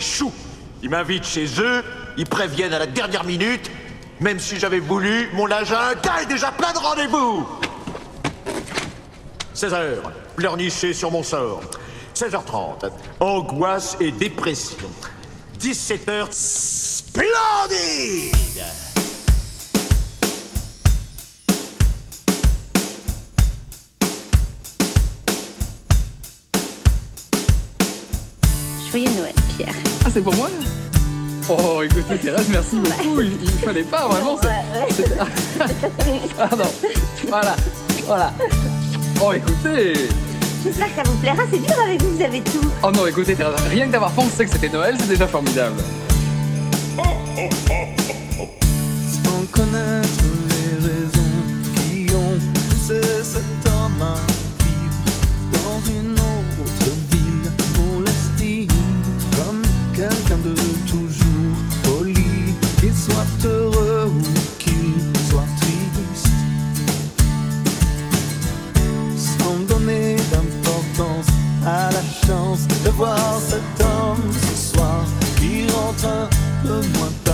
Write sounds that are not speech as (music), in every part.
choux Ils m'invitent chez eux, ils préviennent à la dernière minute. Même si j'avais voulu, mon agenda est déjà plein de rendez-vous 16h, pleurnicher sur mon sort. 16h30, angoisse et dépression. 17h, splendide C'est pour moi Oh, écoutez, Thérèse, merci beaucoup. Il, il fallait pas vraiment. c'est- c'était- (laughs) Pardon. Voilà, voilà. Oh, écoutez. J'espère que ça vous plaira, c'est dur avec vous, vous avez tout. Oh non, écoutez, Thérèse, rien que d'avoir pensé que c'était Noël, c'est déjà formidable. Sans connaître les raisons qui ont poussé cet homme de voir cet homme ce soir qui rentre un peu moins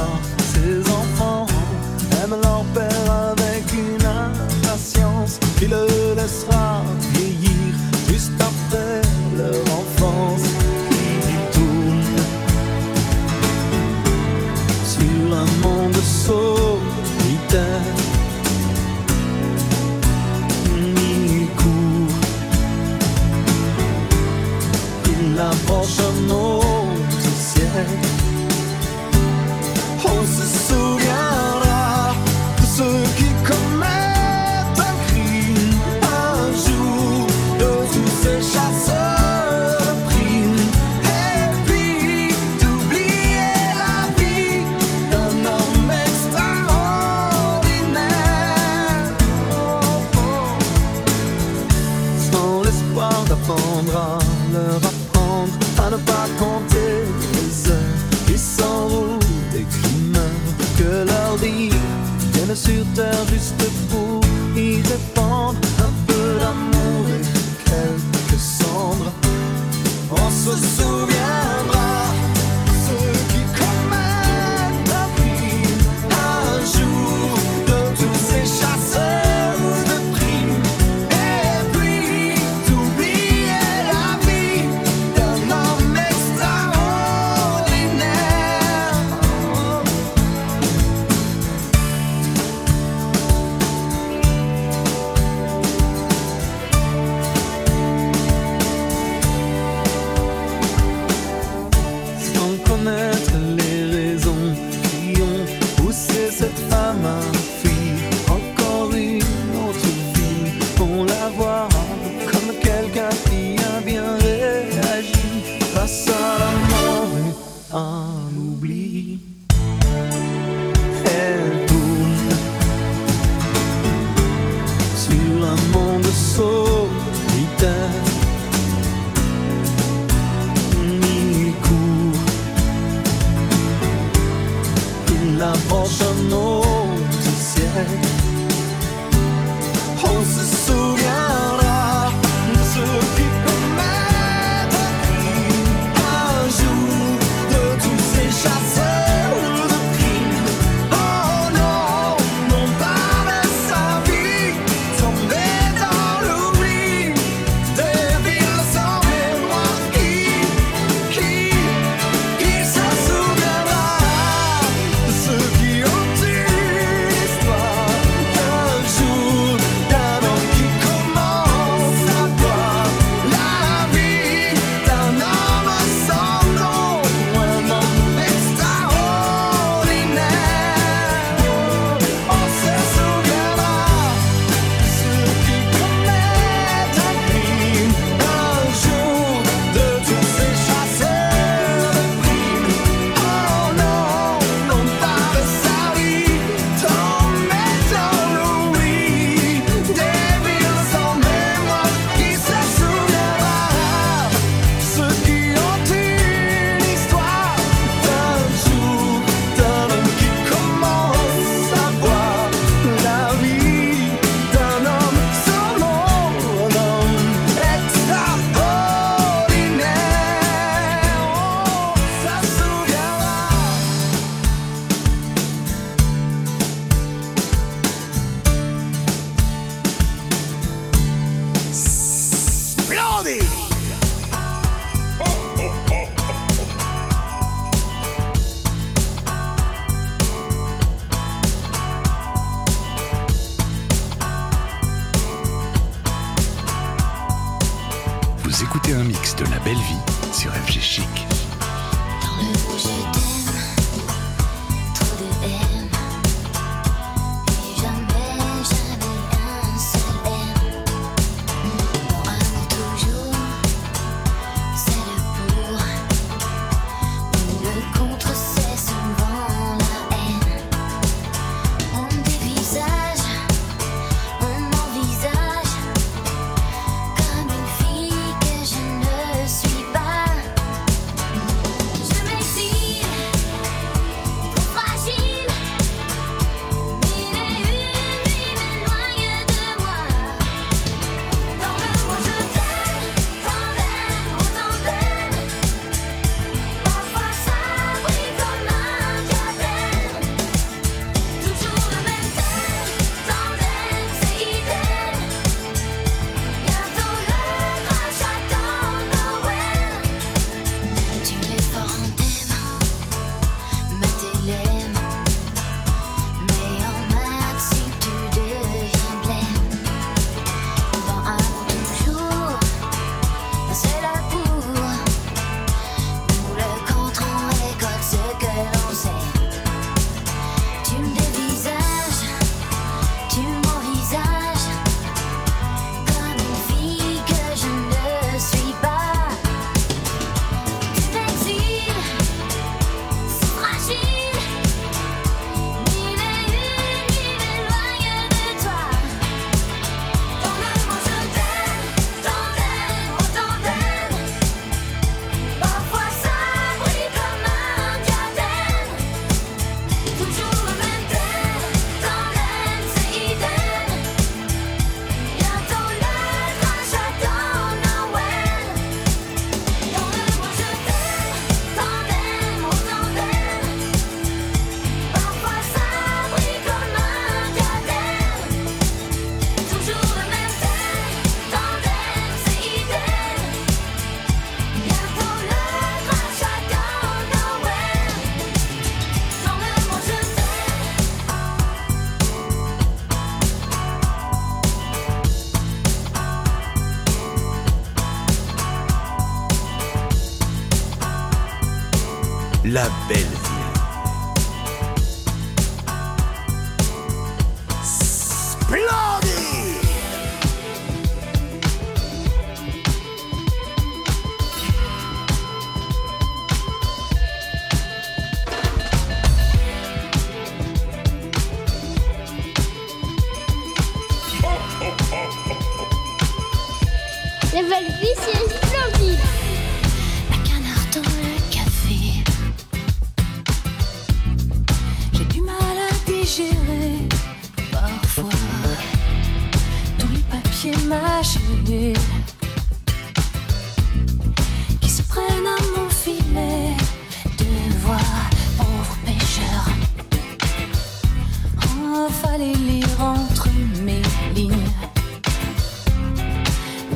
fallait lire entre mes lignes.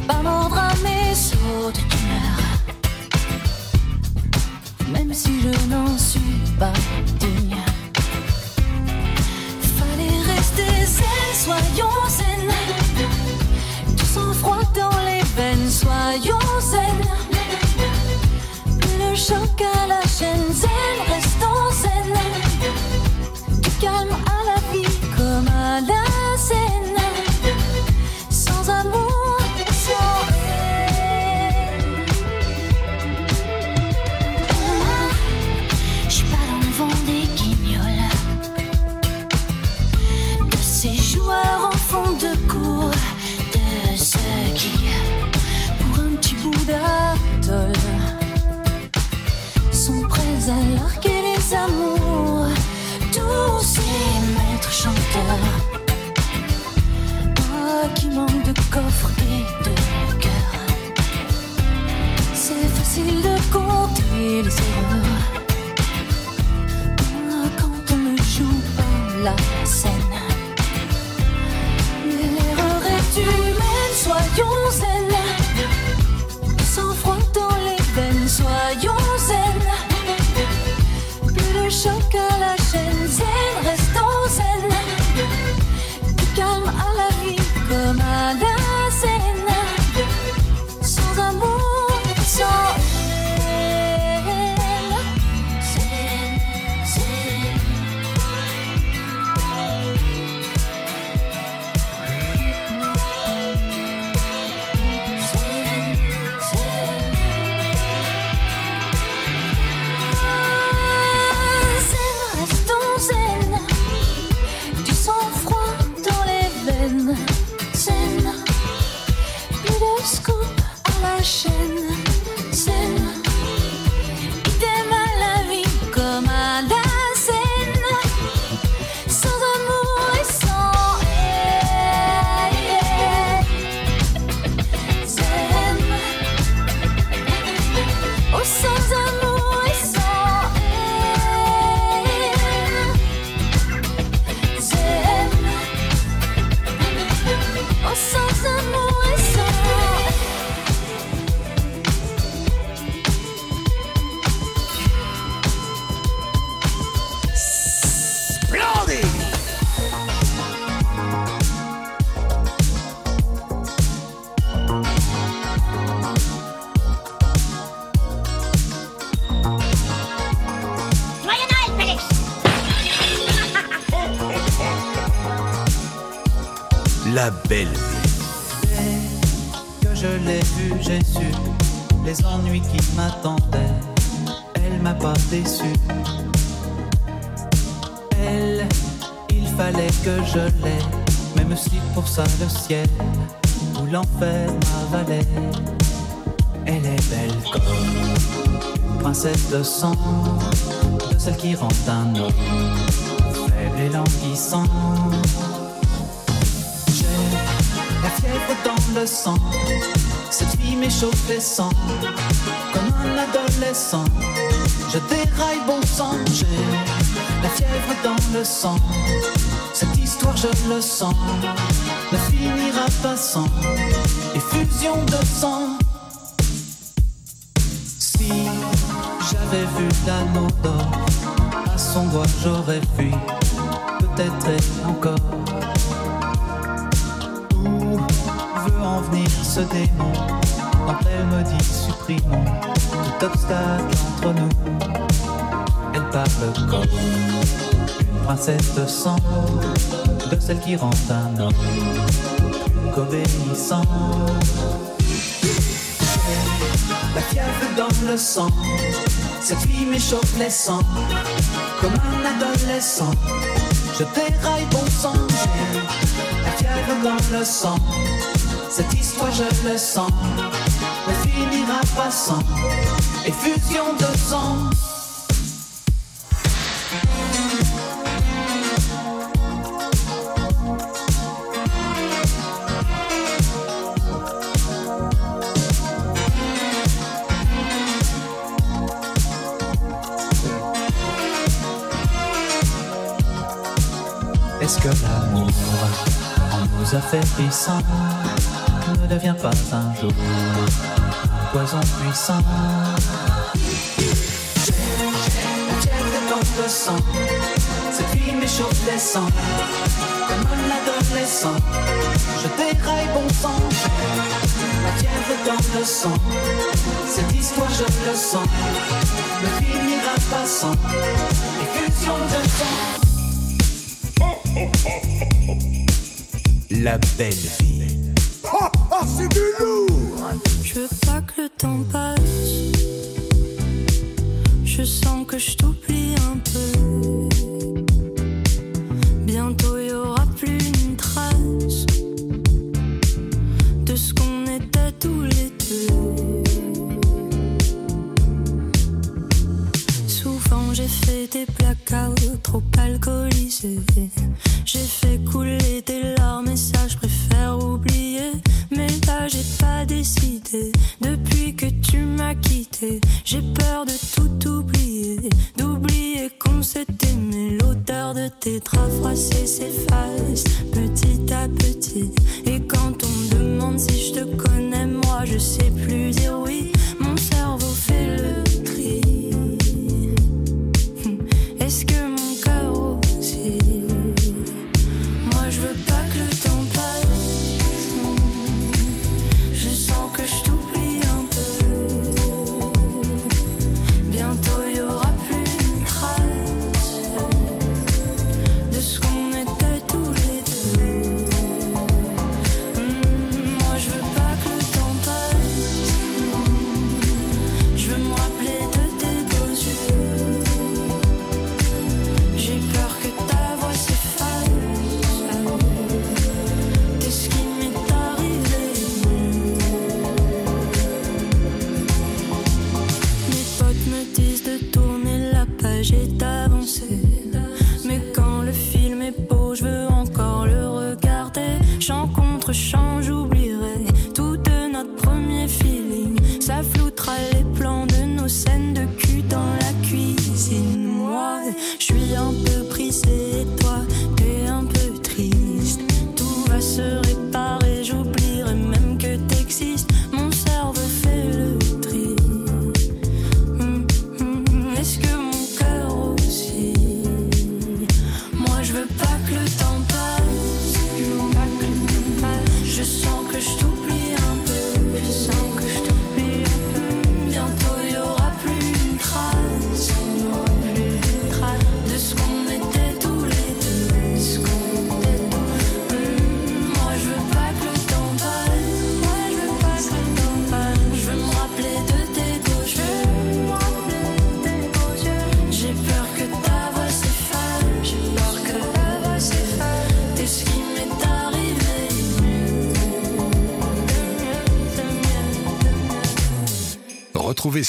Pas mordre à mes sauts de cœur. Même si je n'en suis pas digne. Fallait rester zen, soyons zen. Du sang-froid dans les veines, soyons zen. Le choc à la de sang, de celle qui rend un homme faible et languissant. J'ai la fièvre dans le sang, cette vie m'échauffe les sangs, comme un adolescent. Je déraille bon sang, j'ai la fièvre dans le sang. Cette histoire, je le sens, ne finira pas sans effusion de sang. Si j'avais vu l'anneau d'or à son doigt, j'aurais fui, peut-être encore. Où veut en venir ce démon? Quand elle me dit supprimons tout obstacle entre nous. Elle parle comme une princesse de sang, de celle qui rend un homme qu'obéissant. La fièvre dans le sang, cette vie m'échauffe les sangs, comme un adolescent. Je déraille bon sang, la fièvre dans le sang. Cette histoire, je le sens, ne finira pas sans effusion de sang. Nous affaiblissant, ne devient pas un jour un poison puissant. Dans le sang, cette vie m'échauffe les sangs, comme un adolescent. Je déraille bon sang, la fièvre dans le sang, cette histoire je le sens, ne finira pas sans. Effusion de sang. La belle vie. Je veux pas que le temps passe. Je sens que je t'oublie un peu. Bientôt y aura plus une trace de ce qu'on était tous les deux. Souvent j'ai fait des blackouts trop alcoolisés. J'ai fait couler des larmes et ça je préfère oublier. Mais là j'ai pas décidé. Depuis que tu m'as quitté, j'ai peur de tout oublier. D'oublier qu'on s'est aimé. L'odeur de tes draps froissés s'efface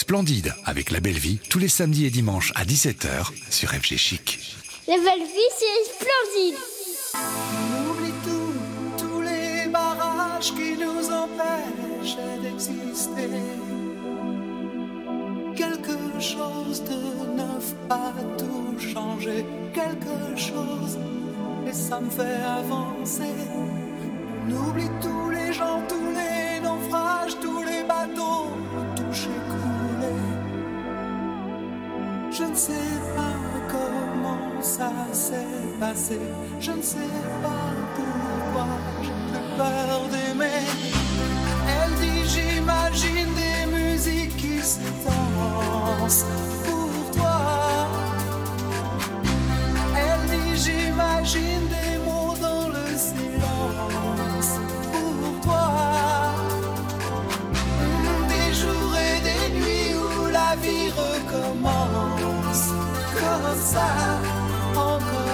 Splendide avec la belle vie tous les samedis et dimanches à 17h sur FG Chic. La belle vie, c'est splendide. On oublie tout, tous les barrages qui nous empêchent d'exister. Quelque chose de neuf a tout changé. Quelque chose, et ça me fait avancer. je ne sais pas pourquoi j'ai peur d'aimer. Elle dit j'imagine des musiques qui se dansent pour toi. Elle dit j'imagine des mots dans le silence pour toi. Des jours et des nuits où la vie recommence comme ça encore.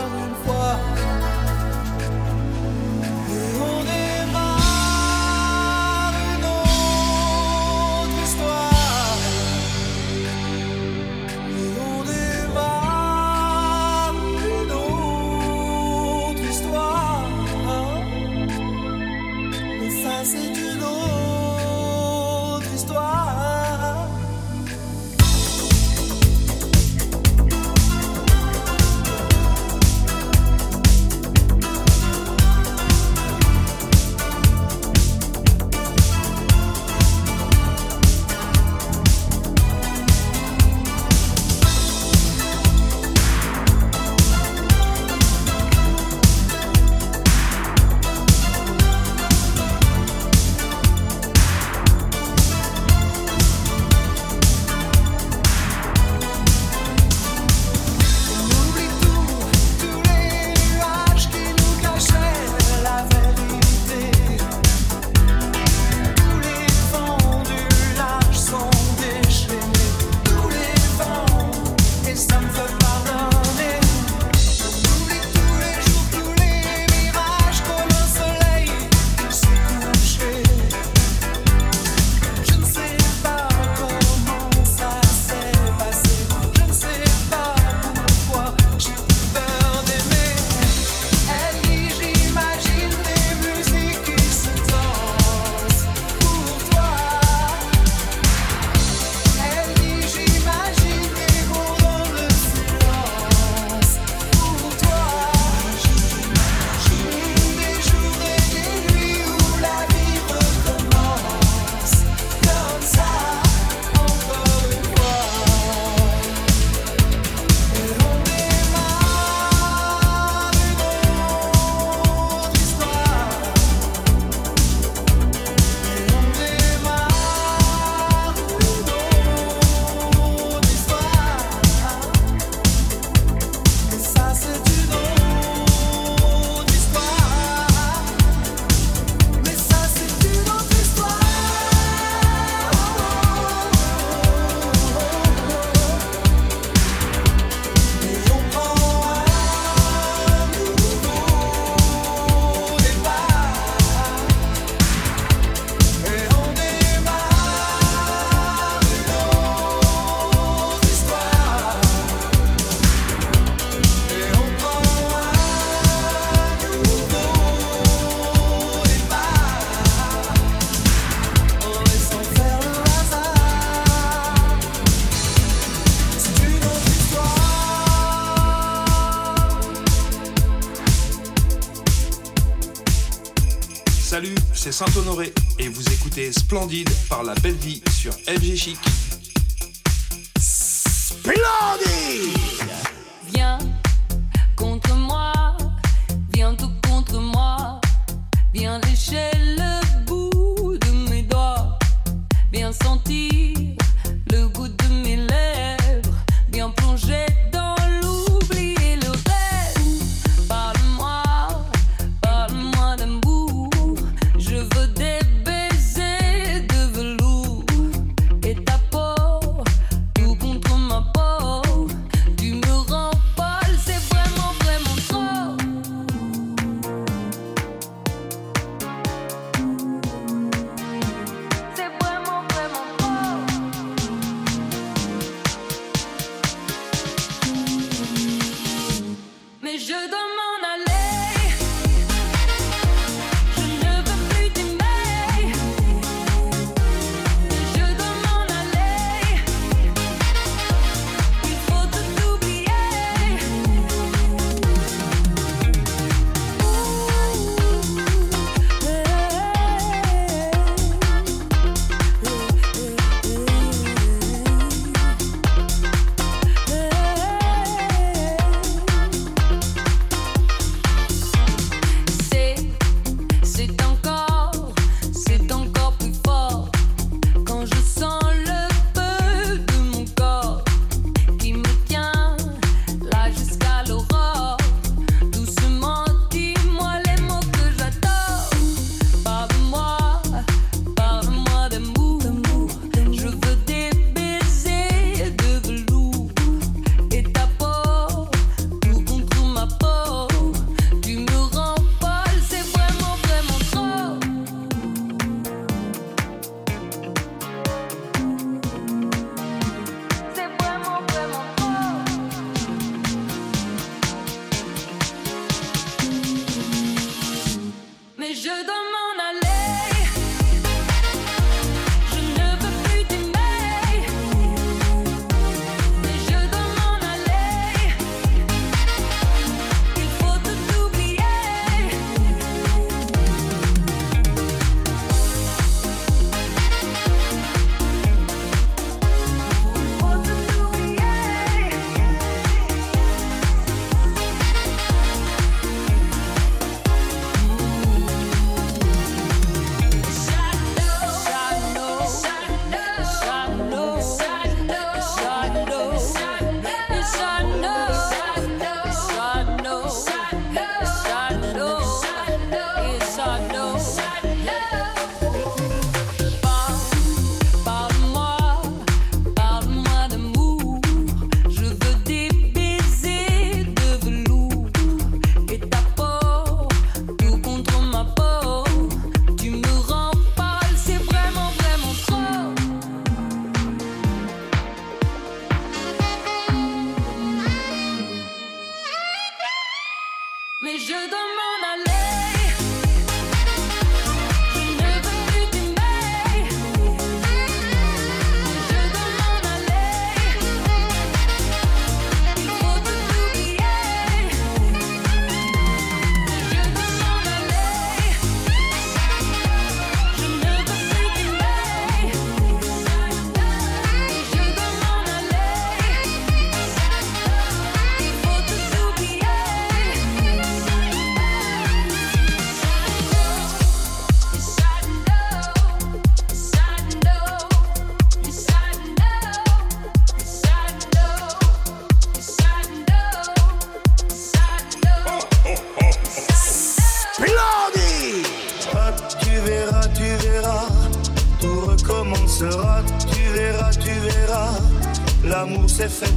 Saint-Honoré et vous écoutez Splendide par la belle vie sur FG Chic.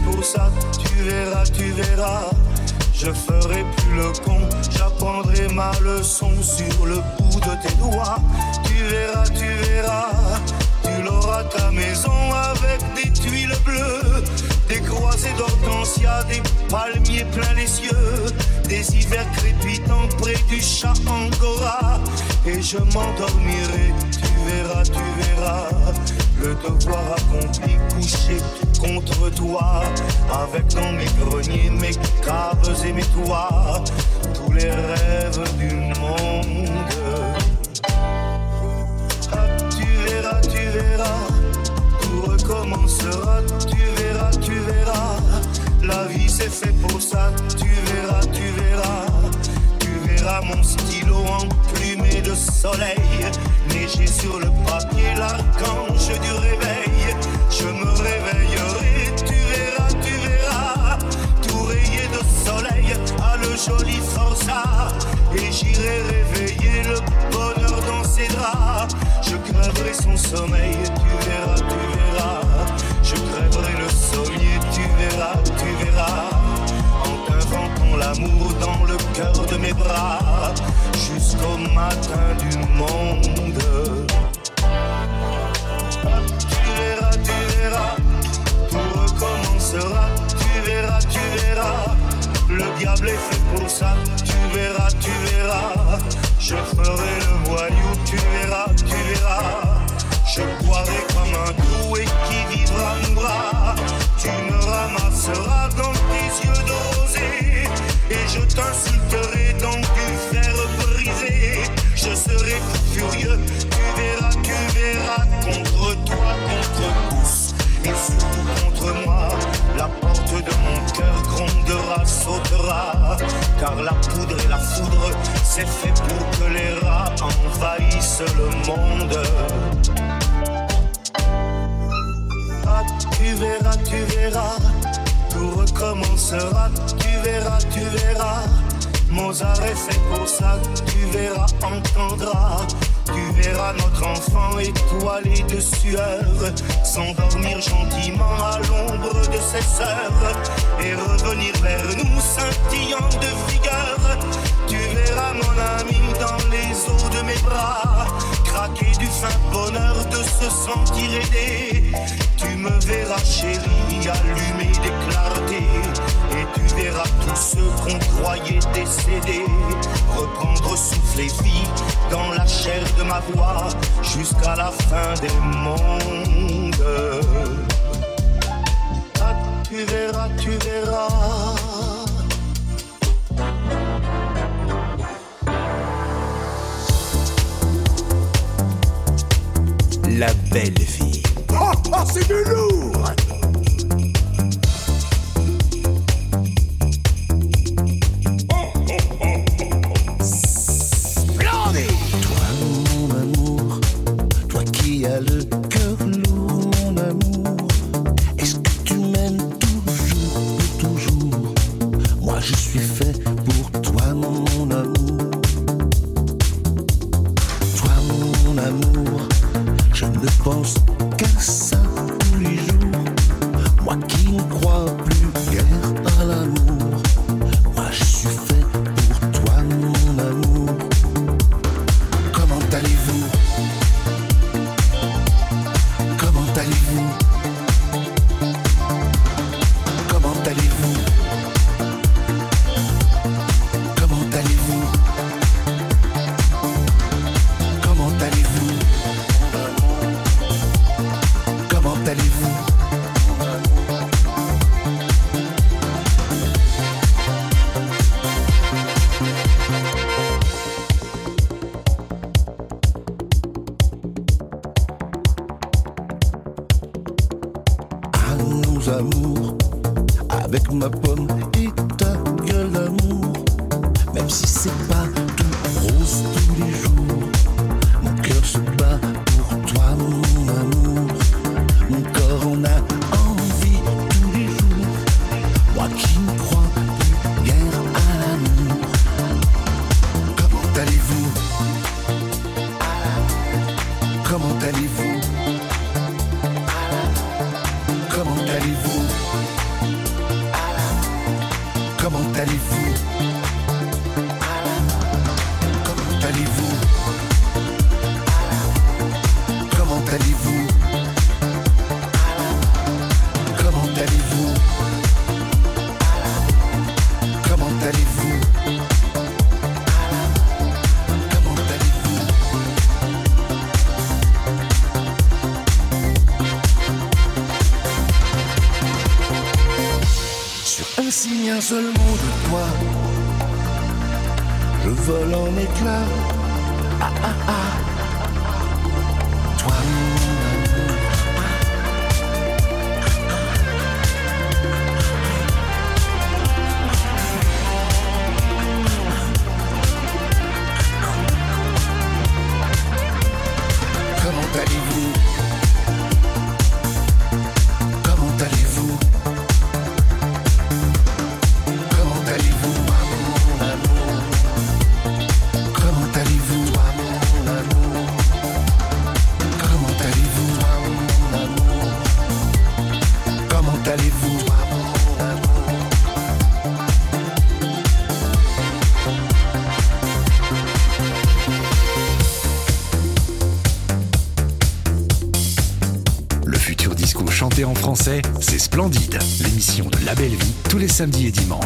Pour ça, tu verras, tu verras. Je ferai plus le con, j'apprendrai ma leçon sur le bout de tes doigts. Tu verras, tu verras, tu l'auras ta maison avec des tuiles bleues, des croisées d'hortensia, des palmiers plein les cieux, des hivers crépitants près du chat Angora. Et je m'endormirai, tu verras, tu verras, le devoir accompli couché contre toi, avec dans mes greniers, mes caves et mes toits, tous les rêves du monde. Ah, tu verras, tu verras, tout recommencera, tu verras, tu verras. La vie c'est fait pour ça, tu verras, tu verras. Tu verras mon stylo de soleil, sur le papier, l'archange du réveil. Je me réveillerai, tu verras, tu verras, tout rayé de soleil à le joli forçat. Et j'irai réveiller le bonheur dans ses draps. Je crèverai son sommeil, tu verras, tu verras. Je crèverai le sommier, tu verras, tu verras. En t'inventant l'amour dans le cœur de mes bras, jusqu'au matin du monde. Tu verras, tu verras, tout recommencera. Tu verras, tu verras, le diable est fait pour ça. Tu verras, tu verras, je ferai le voyou. Tu verras, tu verras, je boirai comme un doué qui vivra mourra. Tu me ramasseras dans tes yeux de rosée et je t'insulterai dans du fer brisé. Je serai furieux, tu verras, tu verras, contre toi, contre tous, et surtout contre moi. La porte de mon cœur grondera, sautera, car la poudre et la foudre, c'est fait pour que les rats envahissent le monde. Tu verras, tu verras, tout recommencera, tu verras, tu verras. Mozart est fait pour ça, tu verras, entendras. Tu verras notre enfant étoilé de sueur s'endormir gentiment à l'ombre de ses sœurs et revenir vers nous scintillant de vigueur. Tu verras mon ami dans les eaux de mes bras craquer du fin bonheur de se sentir aidé. Tu me verras chérie allumer des clartés et tu verras tous ceux qu'on croyait décédés reprendre souffle et vie dans la chair de ma voix jusqu'à la fin des mondes. Ah, tu verras, tu verras. La belle vie. Oh, oh c'est du lourd samedi et dimanche.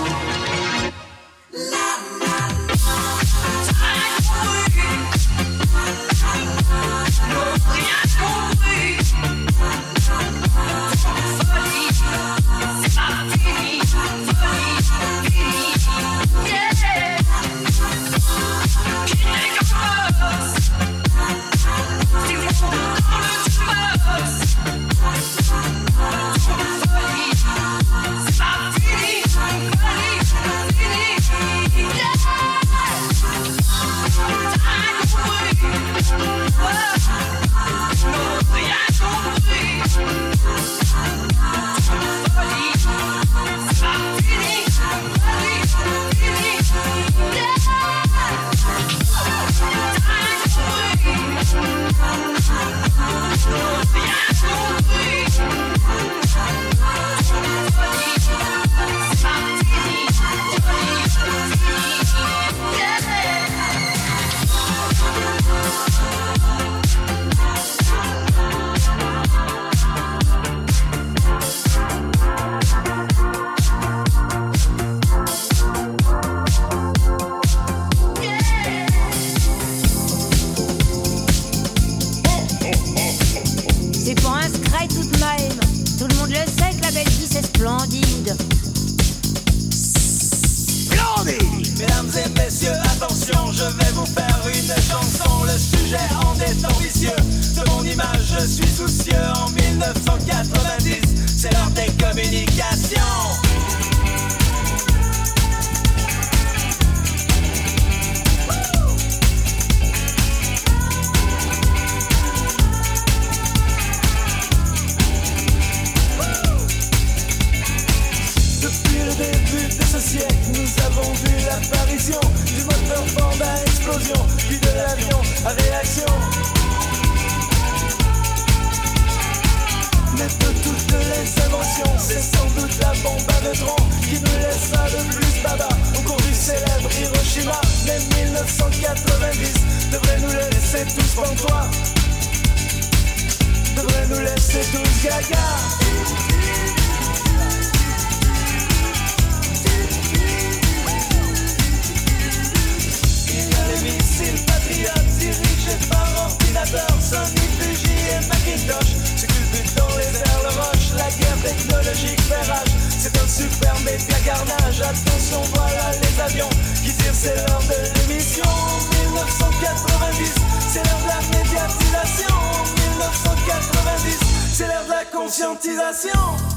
When you move, Messieurs en 1990, c'est l'heure des communications. est tous pantois Devrait nous laisser tous gaga missiles patriotes dirigés par ordinateur, Sony, Fuji et Macintosh. Se culbutent dans les airs le roche, la guerre technologique fait rage. C'est un super média carnage. Attention, voilà les avions qui tirent, c'est l'heure de l'émission 1990. C'est l'heure de la médiatisation. 1990, c'est l'heure de la conscientisation.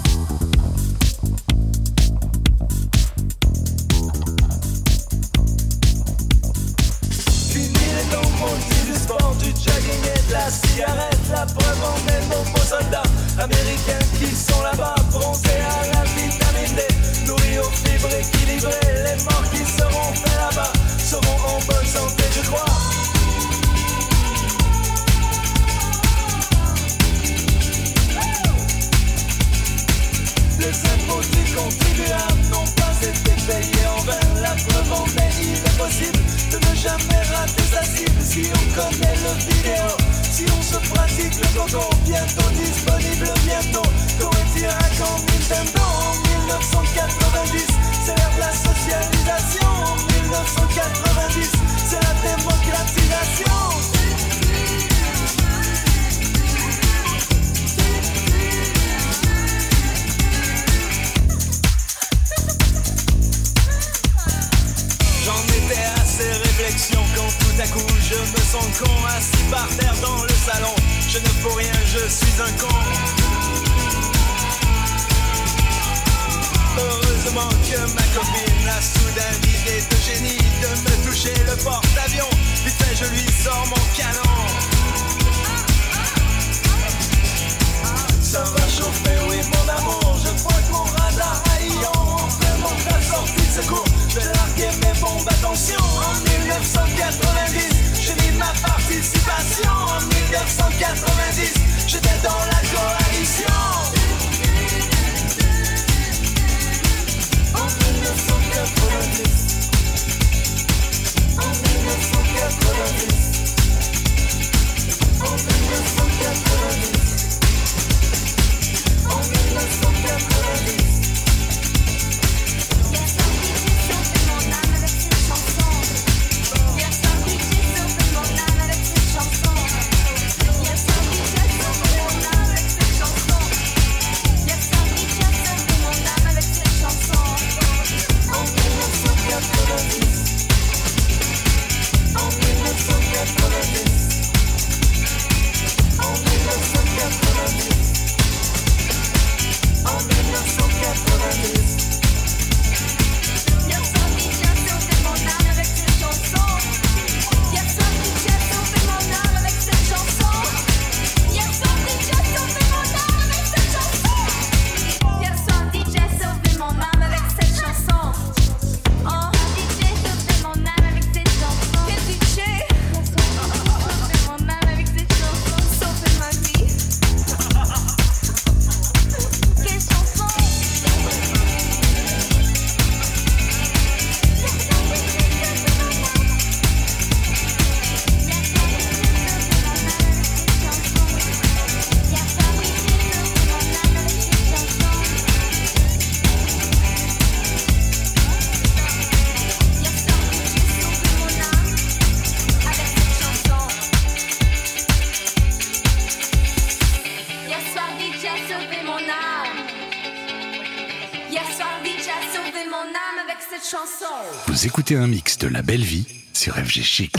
C'était un mix de La Belle Vie sur FG Chic.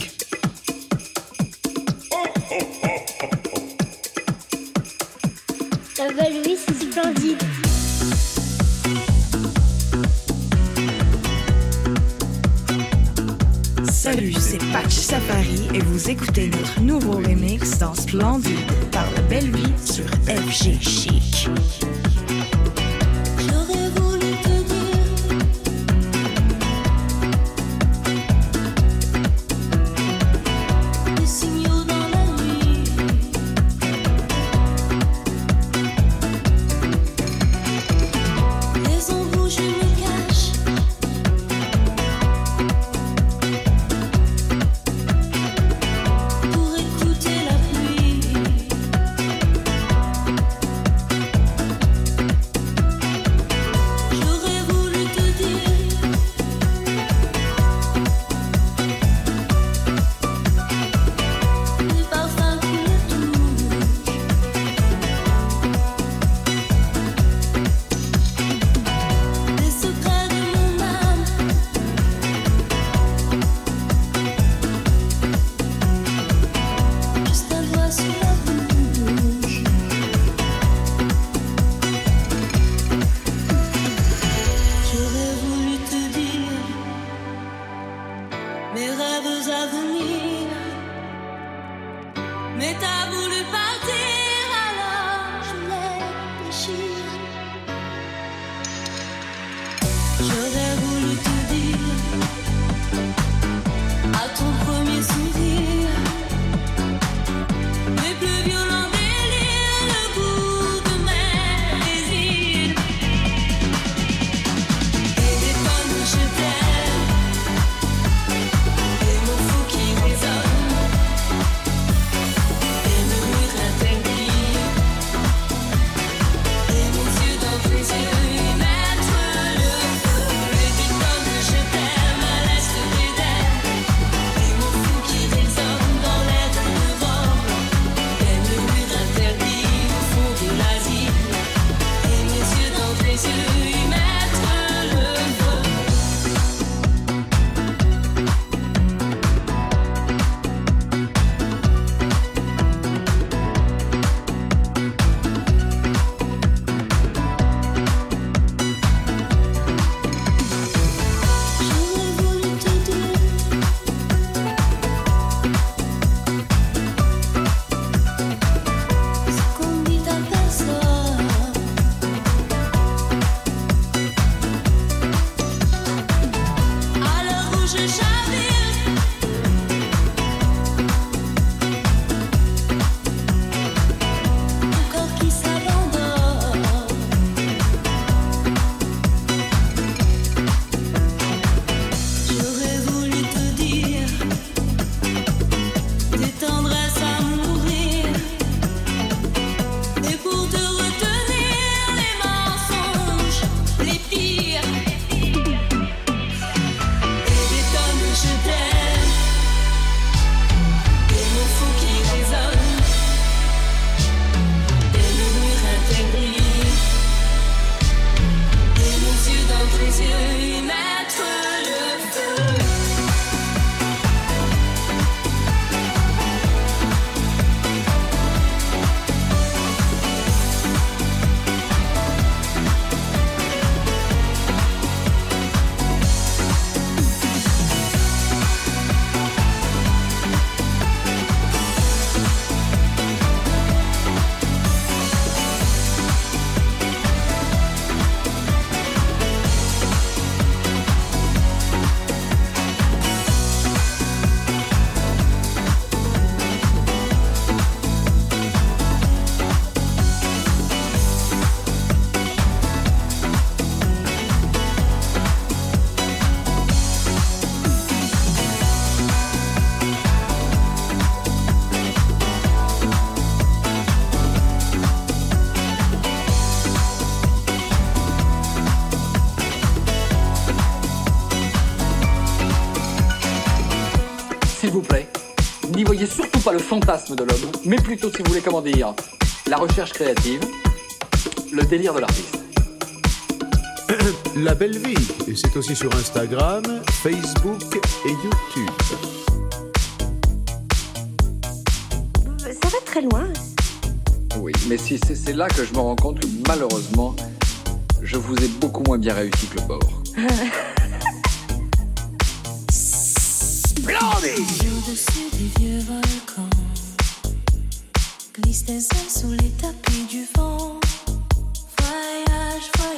fantasme de l'homme, mais plutôt, si vous voulez, comment dire, la recherche créative, le délire de l'artiste. La belle vie, et c'est aussi sur Instagram, Facebook et YouTube. Ça va très loin. Oui, mais si c'est là que je me rends compte que malheureusement, je vous ai beaucoup moins bien réussi que le bord. Splendide Au-dessus vieux tristesse sous les tapis du vent. Voyage, voyage.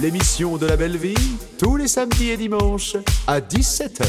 l'émission de la belle vie, tous les samedis et dimanches à 17h.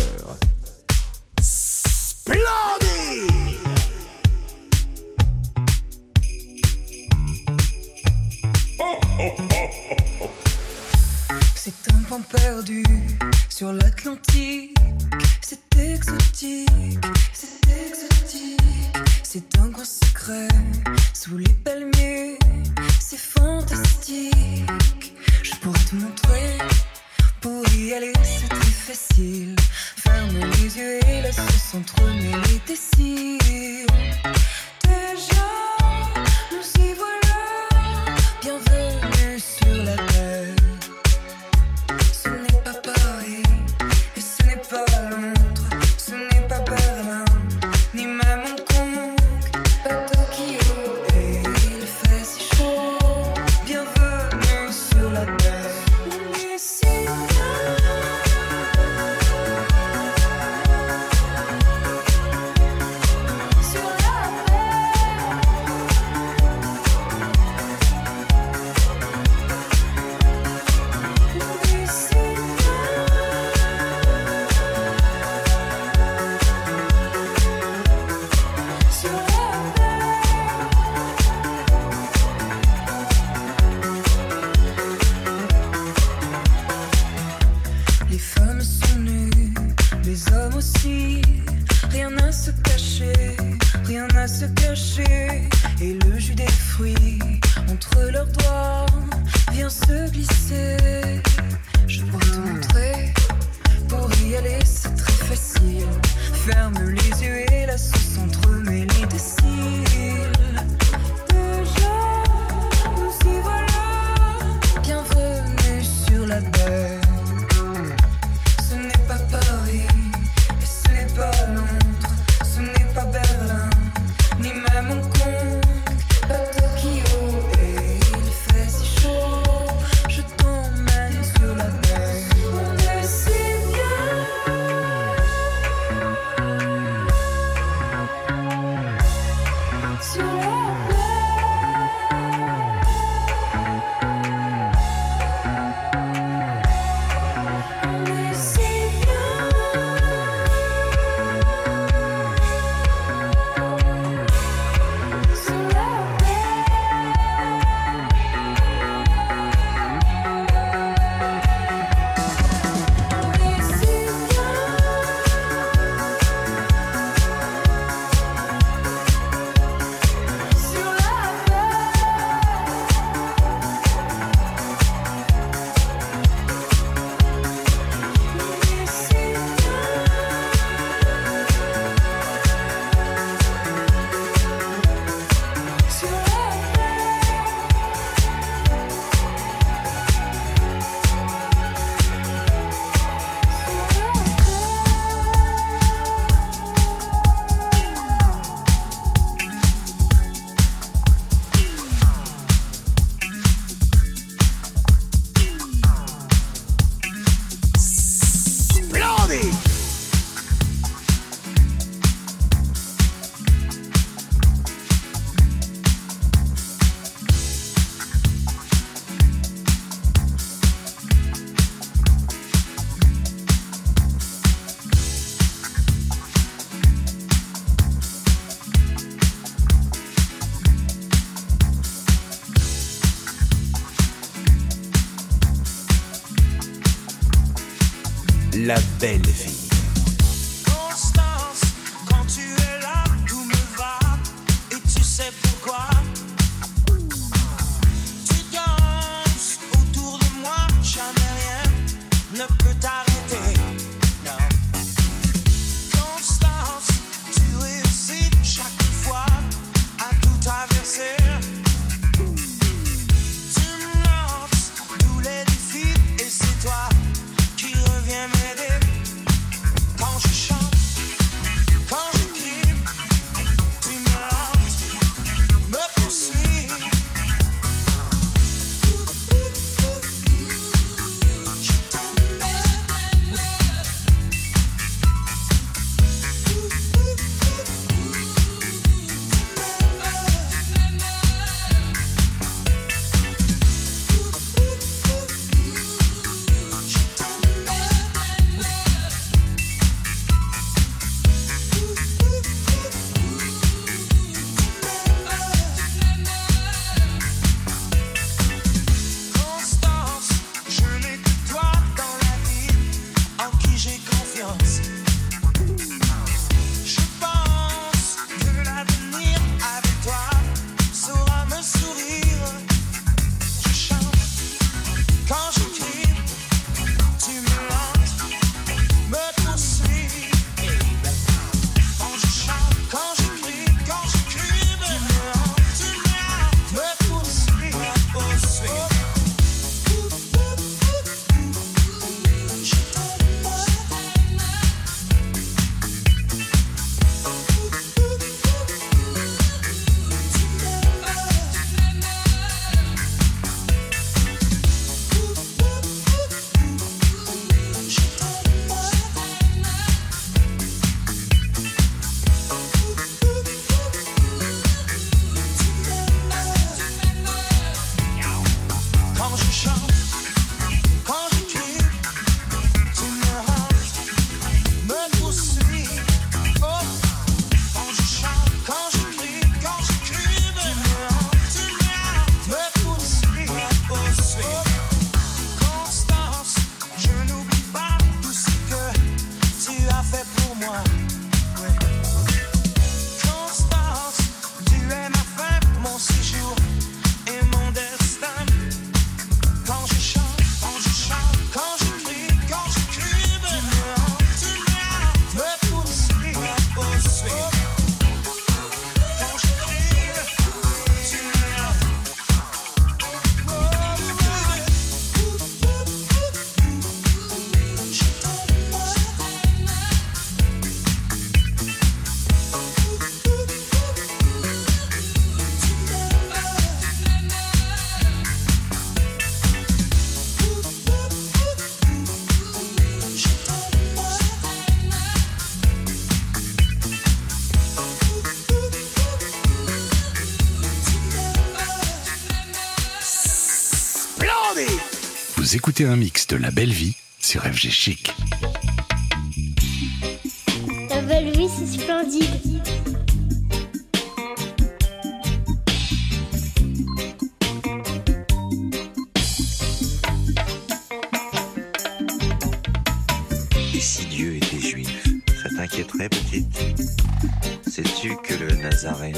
Belle vie. Écoutez un mix de La Belle Vie sur FG Chic. La Belle Vie, c'est splendide. Et si Dieu était juif, ça t'inquiéterait, petite? Sais-tu que le Nazaréen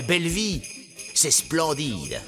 la belle vie. C'est splendide.